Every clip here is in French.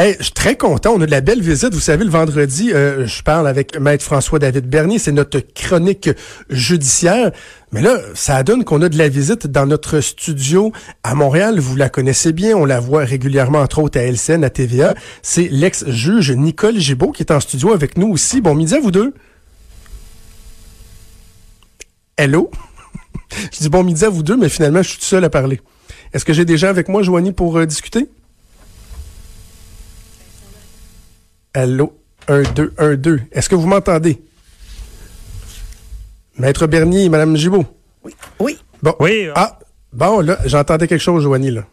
Je suis très content. On a de la belle visite. Vous savez, le vendredi, euh, je parle avec Maître François-David Bernier. C'est notre chronique judiciaire. Mais là, ça donne qu'on a de la visite dans notre studio à Montréal. Vous la connaissez bien. On la voit régulièrement, entre autres, à LCN, à TVA. C'est l'ex-juge Nicole Gibault qui est en studio avec nous aussi. Bon midi à vous deux. Hello? je dis bon midi à vous deux, mais finalement, je suis tout seul à parler. Est-ce que j'ai des gens avec moi, Joanie, pour euh, discuter? Allô? 1, 2, 1, 2. Est-ce que vous m'entendez? Maître Bernier, Madame Gibault? Oui. Oui. Bon. Oui. Ah, bon, là, j'entendais quelque chose, Joanie, là.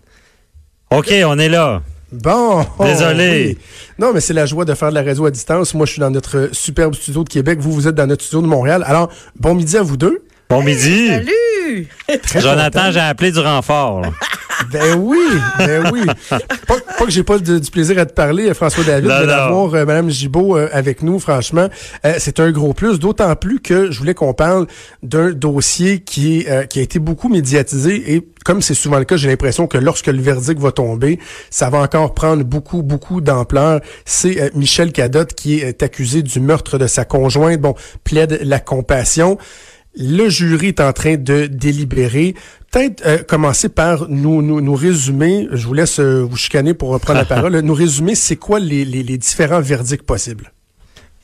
OK, on est là. Bon. Désolé. oui. Non, mais c'est la joie de faire de la réseau à distance. Moi, je suis dans notre superbe studio de Québec. Vous, vous êtes dans notre studio de Montréal. Alors, bon midi à vous deux. Bon midi. Salut! Très Jonathan, j'ai appelé du renfort. Ben oui, ben oui. Pas, pas que j'ai pas du plaisir à te parler, François David, Non, mais d'avoir euh, Madame Gibault euh, avec nous, franchement, euh, c'est un gros plus. D'autant plus que je voulais qu'on parle d'un dossier qui euh, qui a été beaucoup médiatisé et comme c'est souvent le cas, j'ai l'impression que lorsque le verdict va tomber, ça va encore prendre beaucoup, beaucoup d'ampleur. C'est euh, Michel Cadotte qui est euh, accusé du meurtre de sa conjointe. Bon, plaide la compassion. Le jury est en train de délibérer. Peut-être euh, commencer par nous, nous, nous résumer, je vous laisse euh, vous chicaner pour reprendre la parole, nous résumer c'est quoi les, les, les différents verdicts possibles?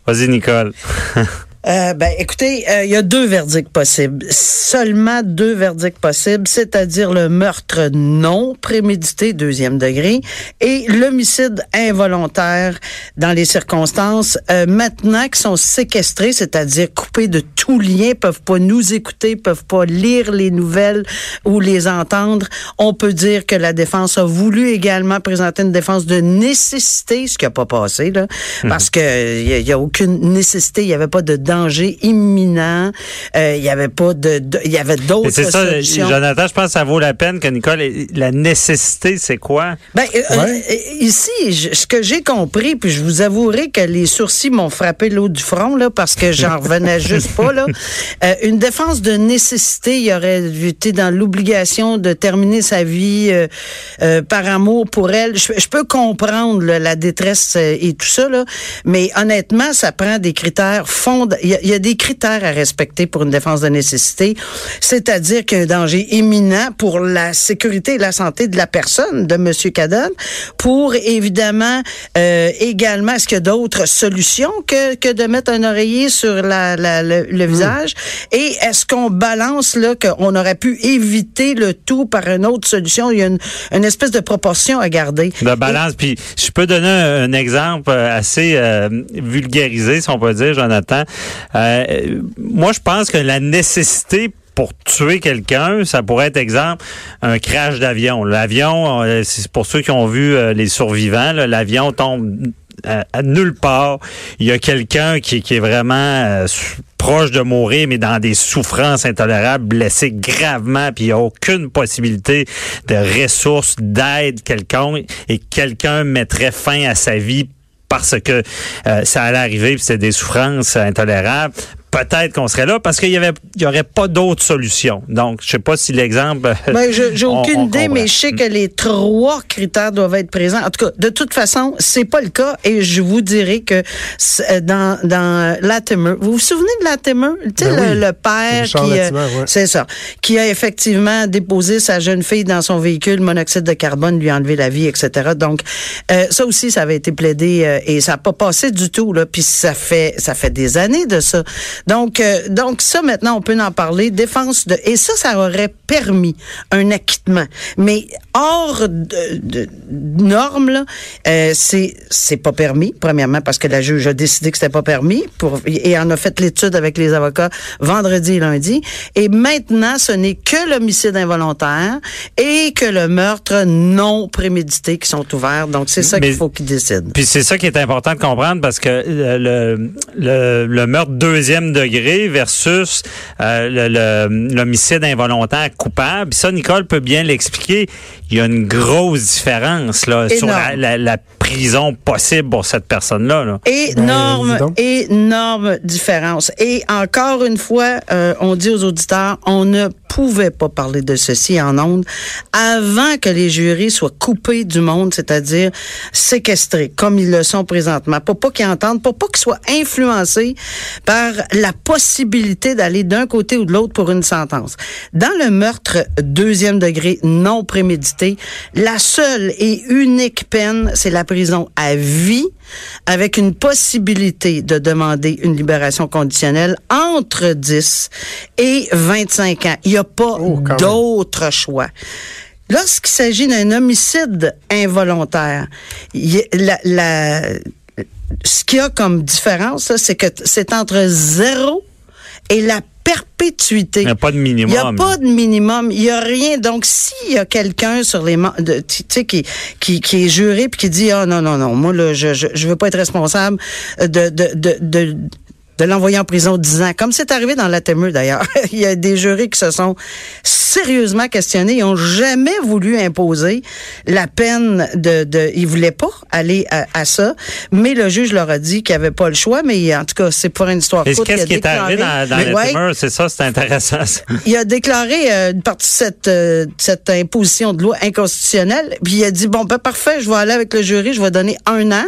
Vas-y, Nicole. Euh, ben, écoutez, euh, il y a deux verdicts possibles. Seulement deux verdicts possibles, c'est-à-dire le meurtre non prémédité, deuxième degré, et l'homicide involontaire dans les circonstances, euh, maintenant qu'ils sont séquestrés, c'est-à-dire coupés de tout lien, peuvent pas nous écouter, peuvent pas lire les nouvelles ou les entendre. On peut dire que la défense a voulu également présenter une défense de nécessité, ce qui a pas passé, là, parce que il y, a- y a aucune nécessité, il y avait pas de danger imminent, euh, il y avait pas de, de- il y avait d'autres c'est ça. Jonathan, je pense que ça vaut la peine que Nicole, la nécessité, c'est quoi? Ben, euh, Ouais. euh, ici, je- ce que j'ai compris, puis je vous avouerai que les sourcils m'ont frappé l'eau du front, là, parce que j'en revenais juste pas, là. Euh, une défense de nécessité, il aurait été dans l'obligation de terminer sa vie euh, euh, par amour pour elle. Je, je peux comprendre là, la détresse et tout ça, là, mais honnêtement, ça prend des critères fondamentaux. Il y, y a des critères à respecter pour une défense de nécessité, c'est-à-dire qu'il y a un danger imminent pour la sécurité et la santé de la personne, de Monsieur Cadon, pour évidemment euh, également, est-ce qu'il y a d'autres solutions que, que de mettre un oreiller sur la, la- le, le visage? Et est-ce qu'on balance là qu'on aurait pu éviter le tout par une autre solution? Il y a une, une espèce de proportion à garder. De balance. Puis je peux donner un, un exemple euh, assez euh, vulgarisé, si on peut dire, Jonathan. Euh, moi, je pense que la nécessité pour tuer quelqu'un, ça pourrait être exemple un crash d'avion. L'avion, euh, c'est pour ceux qui ont vu euh, les survivants, l'avion tombe à, nulle part. Il y a quelqu'un qui, est vraiment proche de mourir, mais dans des souffrances intolérables, blessé gravement, puis il n'y a aucune possibilité de ressources, d'aide quelconque, et quelqu'un mettrait fin à sa vie parce que euh, ça allait arriver, puis c'est des souffrances intolérables. Peut-être qu'on serait là parce qu'il y avait, il y aurait pas d'autre solution. Donc, je sais pas si l'exemple. Ben, je- j'ai aucune on idée, comprend. mais je sais que les trois critères doivent être présents. En tout cas, de toute façon, c'est pas le cas et je vous dirai que c'est- dans, dans Latimer, vous vous souvenez de Latimer? Tu sais, Ben le, oui. le père Richard qui, euh, ouais. c'est ça, qui a effectivement déposé sa jeune fille dans son véhicule, monoxyde de carbone, lui a enlevé la vie, etc. Donc, euh, ça aussi, ça avait été plaidé euh, et ça n'a pas passé du tout, là. Puis ça fait, ça fait des années de ça. Donc, euh, donc ça, maintenant, on peut en parler. Défense de, et ça, ça aurait permis un acquittement. Mais hors de, de normes, là, euh, c'est, c'est pas permis. Premièrement, parce que la juge a décidé que c'était pas permis pour, et en a fait l'étude avec les avocats vendredi et lundi. Et maintenant, ce n'est que l'homicide involontaire et que le meurtre non prémédité qui sont ouverts. Donc, c'est ça qu'il faut qu'ils décident. Puis c'est ça qui est important de comprendre parce que euh, le, le, le meurtre deuxième degré versus euh, le- le- l'homicide involontaire coupable. Puis ça, Nicole peut bien l'expliquer. Il y a une grosse différence là, sur la, Énorme. la- la prison possible pour cette personne-là. là. Énorme, Ben, énorme différence. Et encore une fois, euh, on dit aux auditeurs, on ne pouvait pas parler de ceci en ondes avant que les jurys soient coupés du monde, c'est-à-dire séquestrés, comme ils le sont présentement. Pour pas qu'ils entendent, pour pas qu'ils soient influencés par la possibilité d'aller d'un côté ou de l'autre pour une sentence. Dans le meurtre deuxième degré non prémédité, la seule et unique peine, c'est la prison à vie avec une possibilité de demander une libération conditionnelle entre 10 et 25 ans. Pas Oh, d'autre choix. Lorsqu'il s'agit d'un homicide involontaire, il y a- la, la- ce qu'il y a comme différence, c'est que c'est entre zéro et la perpétuité. Il n'y a pas de Il minimum. n'y a pas de minimum, il n'y a rien. Donc, s'il y a quelqu'un sur les de- tu sais qui, qui qui est juré puis qui dit ah non non non, moi là je je veux pas être responsable de de de, de de l'envoyer en prison 10 ans, comme c'est arrivé dans la TME d'ailleurs. Il y a des jurés qui se sont sérieusement questionnés, ils ont jamais voulu imposer la peine de, de ils voulaient pas aller à, à ça, mais le juge leur a dit qu'il n'y avait pas le choix, mais en tout cas, c'est pour une histoire courte. qu'est-ce qui est arrivé dans, le ouais, tumeur? C'est ça, c'est intéressant. ça. il a déclaré euh, une partie de cette, euh, cette imposition de loi inconstitutionnelle, puis il a dit bon ben parfait, je vais aller avec le jury, je vais donner un an,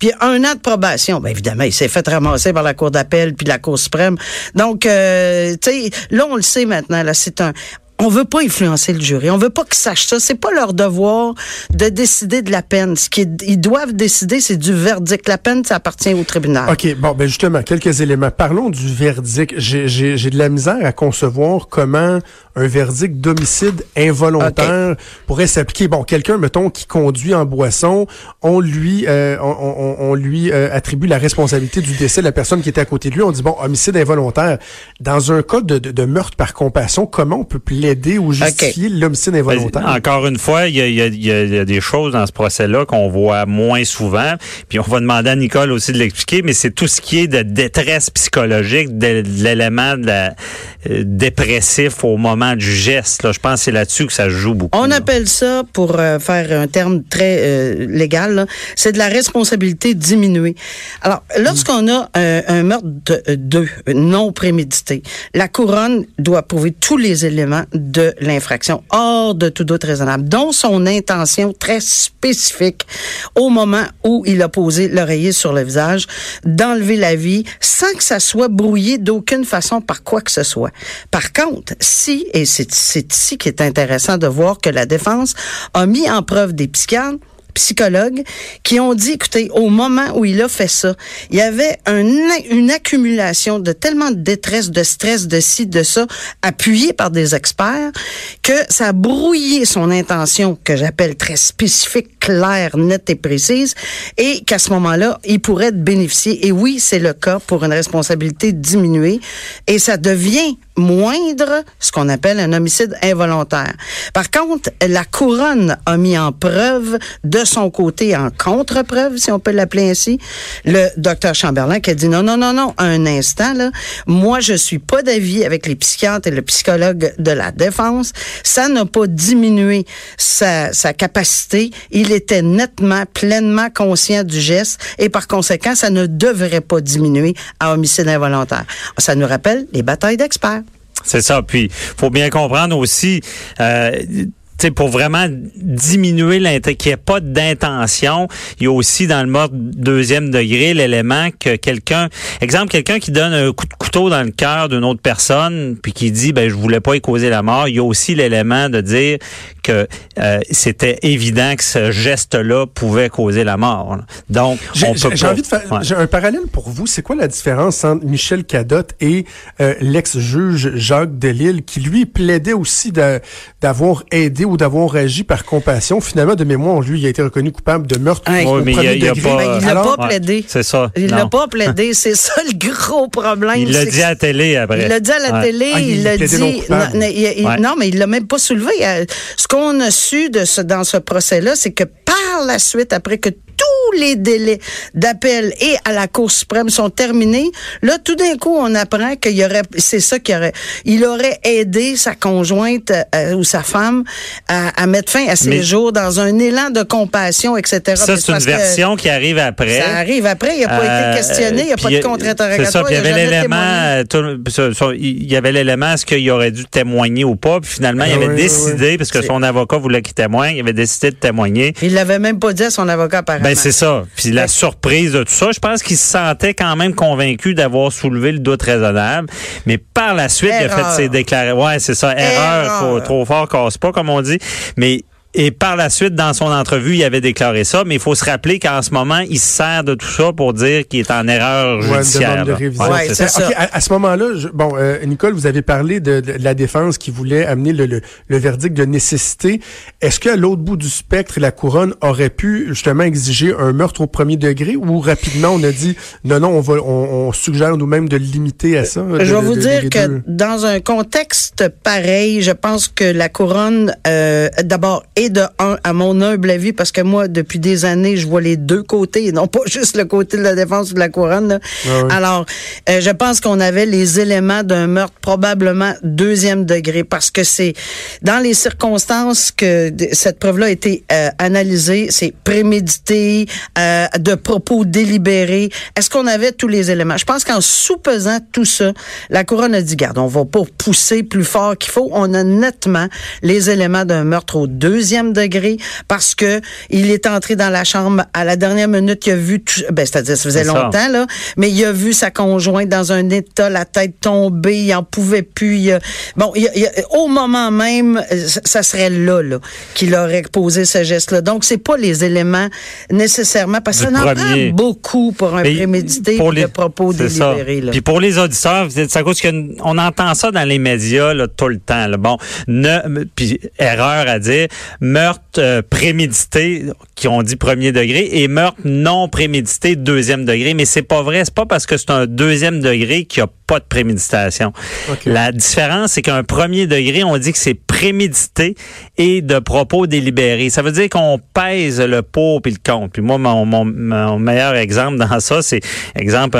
puis un an de probation. Ben évidemment, il s'est fait ramasser par la cour d'appel puis la cour suprême. Donc euh, tu sais, là on le sait maintenant là, c'est un on veut pas influencer le jury. On veut pas qu'ils sachent ça. C'est pas leur devoir de décider de la peine. Ce qu'ils ils doivent décider, c'est du verdict. La peine, ça appartient au tribunal. OK, bon, ben justement, quelques éléments. Parlons du verdict. J'ai- J'ai j'ai de la misère à concevoir comment un verdict d'homicide involontaire pourrait s'appliquer. Bon, quelqu'un, mettons, qui conduit en boisson, on lui, euh, on, on- on lui euh, attribue la responsabilité du décès de la personne qui était à côté de lui. On dit, bon, homicide involontaire. Dans un cas de, de- de meurtre par compassion, comment on peut plaider ou justifier l'homicide involontaire? Encore une fois, il y a, il y a- il y a- il y a des choses dans ce procès-là qu'on voit moins souvent. Puis on va demander à Nicole aussi de l'expliquer, mais c'est tout ce qui est de détresse psychologique, de, de l'élément de la- euh, dépressif au moment du geste. Là. Je pense que c'est là-dessus que ça se joue beaucoup. On là. appelle ça, pour euh, faire un terme très euh, légal, c'est de la responsabilité diminuée. Alors, lorsqu'on a euh, un meurtre de euh, deux non prémédité, la couronne doit prouver tous les éléments de l'infraction hors de tout doute raisonnable, dont son intention très spécifique au moment où il a posé l'oreiller sur le visage, d'enlever la vie sans que ça soit brouillé d'aucune façon par quoi que ce soit. Par contre, si, et c'est ici qui est intéressant de voir que la défense a mis en preuve des psychiatres, psychologues qui ont dit, écoutez, au moment où il a fait ça, il y avait un, une accumulation de tellement de détresse, de stress, de ci, de ça, appuyé par des experts, que ça a brouillé son intention, que j'appelle très spécifique, claire, nette et précise, et qu'à ce moment-là, il pourrait bénéficier. Et oui, c'est le cas pour une responsabilité diminuée, et ça devient moindre, ce qu'on appelle un homicide involontaire. Par contre, la couronne a mis en preuve de son côté, en contre-preuve, si on peut l'appeler ainsi, le docteur Chamberlain qui a dit non, non, non, non, un instant, là, moi, je suis pas d'avis avec les psychiatres et le psychologue de la défense. Ça n'a pas diminué sa, sa capacité. Il était nettement, pleinement conscient du geste et par conséquent, ça ne devrait pas diminuer à homicide involontaire. Ça nous rappelle les batailles d'experts. C'est ça. Puis, faut bien comprendre aussi. Euh, sais, pour vraiment diminuer l'intérêt, qu'il n'y ait pas d'intention, il y a aussi dans le mode deuxième degré l'élément que quelqu'un, exemple, quelqu'un qui donne un coup de couteau dans le cœur d'une autre personne, puis qui dit, ben, je voulais pas y causer la mort, il y a aussi l'élément de dire que euh, c'était évident que ce geste-là pouvait causer la mort. là. Donc, J'ai on peut j'ai- envie de faire Ouais. un parallèle pour vous. C'est quoi la différence entre Michel Cadotte et euh, l'ex-juge Jacques Delille, qui lui plaidait aussi d'avoir aidé ou d'avoir agi par compassion. Finalement, de mémoire, lui, il a été reconnu coupable de meurtre Hey. au Oui, mais il y a- premier il y a degré. pas- Mais il l'a Alors, pas Ouais, plaidé. C'est ça. Il Non. l'a pas plaidé. C'est ça le gros problème. Il l'a dit à la télé après. Il l'a dit à la Ouais. télé, Ah, il l'a non dit. Non, il- il- Ouais. non, mais il l'a même pas soulevé. Euh, Ce qu'on a su de ce, dans ce procès-là, c'est que par la suite, après que tous les délais d'appel et à la Cour suprême sont terminés, là, tout d'un coup, on apprend qu'il y aurait, c'est ça qu'il aurait, il aurait aidé sa conjointe euh, ou sa femme à, mettre fin à ses jours dans un élan de compassion, etc. Ça, c'est une version qui arrive après. Ça arrive après. Il n'a pas été euh, questionné. Il n'y a pas de contre-interrogatoire. il y avait l'élément, il y avait l'élément, est-ce qu'il aurait dû témoigner ou pas? Puis finalement, il ah avait décidé, parce que son avocat voulait qu'il témoigne, il avait décidé de témoigner. Il l'avait même pas dit à son avocat, apparemment. Ben, c'est ça. Puis la surprise de tout ça, je pense qu'il se sentait quand même convaincu d'avoir soulevé le doute raisonnable. Mais par la suite, il a fait ses déclarations. Ouais, c'est ça. Erreur. trop fort casse pas, comme on dit. Mais et par la suite, dans son entrevue, il avait déclaré ça, mais il faut se rappeler qu'en ce moment, il se sert de tout ça pour dire qu'il est en erreur judiciaire. Ouais, c'est ça. à, ce moment-là, bon, euh, Nicole, vous avez parlé de, la défense qui voulait amener le, le, verdict de nécessité. Est-ce qu'à l'autre bout du spectre, la couronne aurait pu justement exiger un meurtre au premier degré ou rapidement on a dit non, non, on va, on, suggère nous-mêmes de limiter à ça? je vais vous dire que dans un contexte pareil, je pense que la couronne, euh, d'abord, de un, à mon humble avis, parce que moi, depuis des années, je vois les deux côtés, et non pas juste le côté de la défense ou de la couronne. Alors, euh, je pense qu'on avait les éléments d'un meurtre probablement deuxième degré, parce que c'est dans les circonstances que cette preuve-là a été euh, analysée, c'est prémédité, euh, de propos délibérés. Est-ce qu'on avait tous les éléments? Je pense qu'en sous-pesant tout ça, la couronne a dit, garde, on va pas pousser plus fort qu'il faut. On a nettement les éléments d'un meurtre au deuxième degré parce que il est entré dans la chambre à la dernière minute, il a vu, ben, c'est-à-dire ça faisait longtemps, là, mais il a vu sa conjointe dans un état, la tête tombée, il en pouvait plus. bon, au moment même, ça serait là, là qu'il aurait posé ce geste-là. Donc, c'est pas les éléments nécessairement, parce que ça en prend beaucoup pour un prémédité pour les, propos délibérés. Puis pour les auditeurs, c'est à cause qu'on entend ça dans les médias là, tout le temps. Là. Bon, ne, puis erreur à dire, meurtre euh, prémédité qui ont dit premier degré et meurtre non prémédité deuxième degré. Mais c'est pas vrai. C'est pas parce que c'est un deuxième degré qu'il y a pas de préméditation. La différence, c'est qu'un premier degré, on dit que c'est et de propos délibérés. Ça veut dire qu'on pèse le pour puis le contre. Puis moi, mon, mon, meilleur exemple dans ça, c'est exemple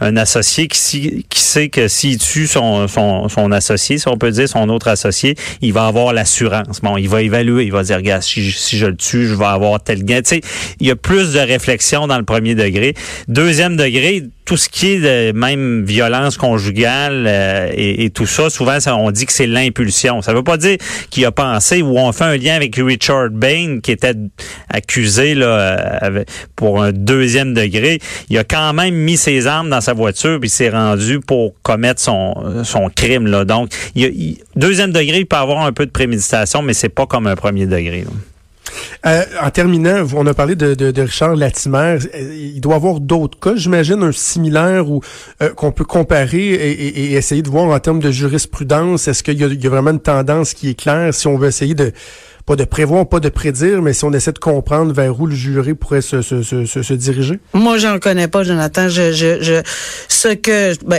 un, associé qui, qui sait que s'il tue son, son, son associé, si on peut dire son autre associé, il va avoir l'assurance. Bon, il va évaluer, il va dire, regarde, si, si je le tue, je vais avoir tel gain. Tu sais, il y a plus de réflexion dans le premier degré. Deuxième degré, tout ce qui est de même violence conjugale euh, et, tout ça, souvent on dit que c'est l'impulsion. Ça veut pas dire qu'il a pensé ou on fait un lien avec Richard Bain qui était accusé là euh, pour un deuxième degré. Il a quand même mis ses armes dans sa voiture puis s'est rendu pour commettre son son crime là. Donc, deuxième degré, il peut avoir un peu de préméditation, mais c'est pas comme un premier degré. Euh, en terminant, on a parlé de, Richard Latimer. Euh, il doit y avoir d'autres cas, j'imagine, un similaire ou euh, qu'on peut comparer et, essayer de voir en termes de jurisprudence. Est-ce qu'il y, a vraiment une tendance qui est claire si on veut essayer de pas de prévoir, pas de prédire, mais si on essaie de comprendre vers où le jury pourrait se, se, se, se diriger? Moi, j'en connais pas, Jonathan. Je, je, je ce que, ben,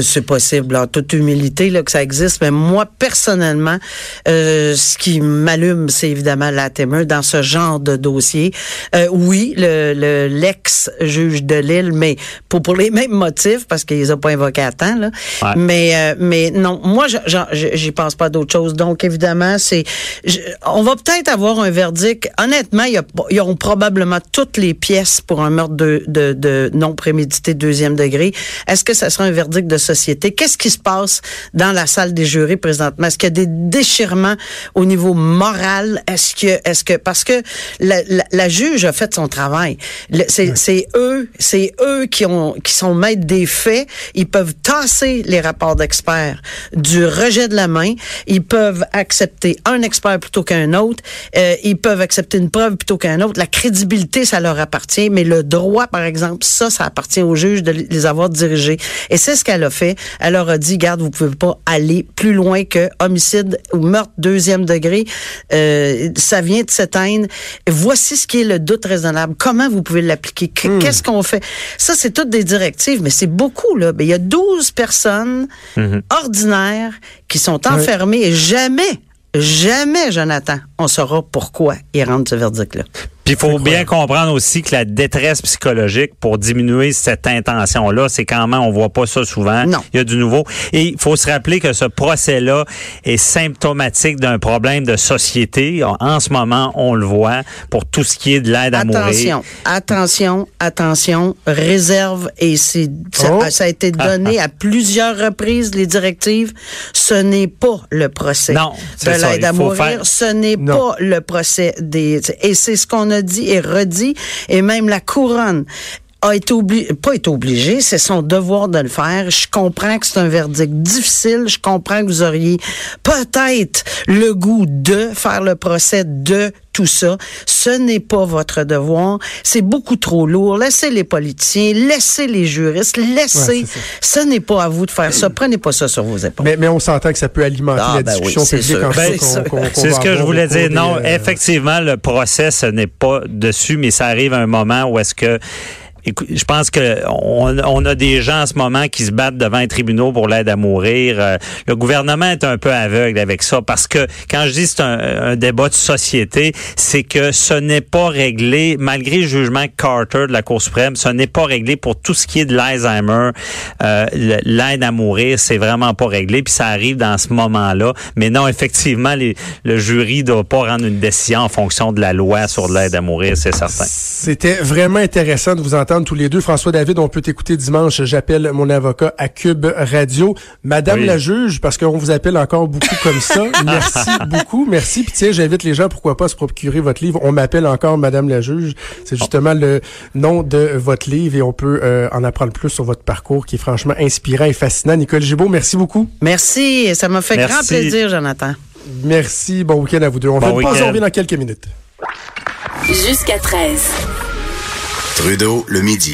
c'est possible, en toute humilité, là, que ça existe, mais moi, personnellement, euh, ce qui m'allume, c'est évidemment la témeur dans ce genre de dossier. Euh, oui, le, l'ex-juge de Lille, mais pour, pour les mêmes motifs, parce qu'ils les ont pas invoqués à temps, là. Mais, euh, mais non, moi, j'y pense pas d'autre chose. Donc, évidemment, c'est, on va peut-être avoir un verdict. Honnêtement, il y, auront probablement toutes les pièces pour un meurtre de, de, non prémédité deuxième degré. Est-ce que ça sera un verdict de société? Qu'est-ce qui se passe dans la salle des jurés présentement? Est-ce qu'il y a des déchirements au niveau moral? Est-ce que, est-ce que, parce que la, juge a fait son travail. C'est eux, c'est eux qui ont, qui sont maîtres des faits. Ils peuvent tasser les rapports d'experts du rejet de la main. Ils peuvent accepter un expert plutôt qu'un autre. Euh, ils peuvent accepter une preuve plutôt qu'un autre. La crédibilité, ça leur appartient, mais le droit, par exemple, ça, ça appartient aux juges de les avoir dirigés. Et c'est ce qu'elle a fait. Elle leur a dit, garde, vous pouvez pas aller plus loin que homicide ou meurtre deuxième degré. Euh, ça vient de s'éteindre. Voici ce qui est le doute raisonnable. Comment vous pouvez l'appliquer? Hmm. Qu'est-ce qu'on fait? Ça, c'est toutes des directives, mais c'est beaucoup, là. Ben, il y a 12 personnes mm-hmm. ordinaires qui sont enfermées et jamais Jamais, Jonathan, on saura pourquoi il rentre ce verdict-là. Puis il faut bien comprendre aussi que la détresse psychologique pour diminuer cette intention-là, c'est quand même, on voit pas ça souvent. Non. Il y a du nouveau. Et il faut se rappeler que ce procès-là est symptomatique d'un problème de société. En ce moment, on le voit pour tout ce qui est de l'aide à mourir. Attention, attention, attention, réserve et c'est ça, Oh. ça a été donné à plusieurs reprises les directives. Ce n'est pas le procès Non, de l'aide à mourir. faire- Ce n'est pas le procès des et c'est ce qu'on a et redit et même la couronne a été obligé, pas été obligé, c'est son devoir de le faire. Je comprends que c'est un verdict difficile. Je comprends que vous auriez peut-être le goût de faire le procès de tout ça. Ce n'est pas votre devoir. C'est beaucoup trop lourd. Laissez les politiciens, laissez les juristes, laissez. Ouais, ce n'est pas à vous de faire ça. Prenez pas ça sur vos épaules. Mais, mais on s'entend que ça peut alimenter Ah, la ben discussion publique Ben, c'est qu'on- qu'on- qu'on C'est va ce que je voulais dire. Non, euh, effectivement, le procès, ce n'est pas dessus, mais ça arrive à un moment où est-ce que Écoute, je pense que on, on a des gens en ce moment qui se battent devant les tribunaux pour l'aide à mourir. Euh, le gouvernement est un peu aveugle avec ça parce que quand je dis c'est un, un débat de société, c'est que ce n'est pas réglé malgré le jugement Carter de la Cour suprême, ce n'est pas réglé pour tout ce qui est de l'Alzheimer, euh, l'aide à mourir, c'est vraiment pas réglé puis ça arrive dans ce moment-là. Mais non, effectivement, les- le jury doit pas rendre une décision en fonction de la loi sur l'aide à mourir, c'est certain. C'était vraiment intéressant de vous entendre tous les deux. François David, on peut t'écouter dimanche. J'appelle mon avocat à Cube Radio. Madame Oui. la juge, parce qu'on vous appelle encore beaucoup comme ça. Merci beaucoup. Merci. Puis tiens, j'invite les gens, pourquoi pas, à se procurer votre livre. On m'appelle encore Madame la juge. C'est justement le nom de votre livre et on peut euh, en apprendre plus sur votre parcours qui est franchement inspirant et fascinant. Nicole Gibault, merci beaucoup. Merci. Ça m'a fait Merci. grand plaisir, Jonathan. Merci. Bon week-end à vous deux. On Bon fait une pause, on revient dans quelques minutes. Jusqu'à 13. Trudeau, le midi.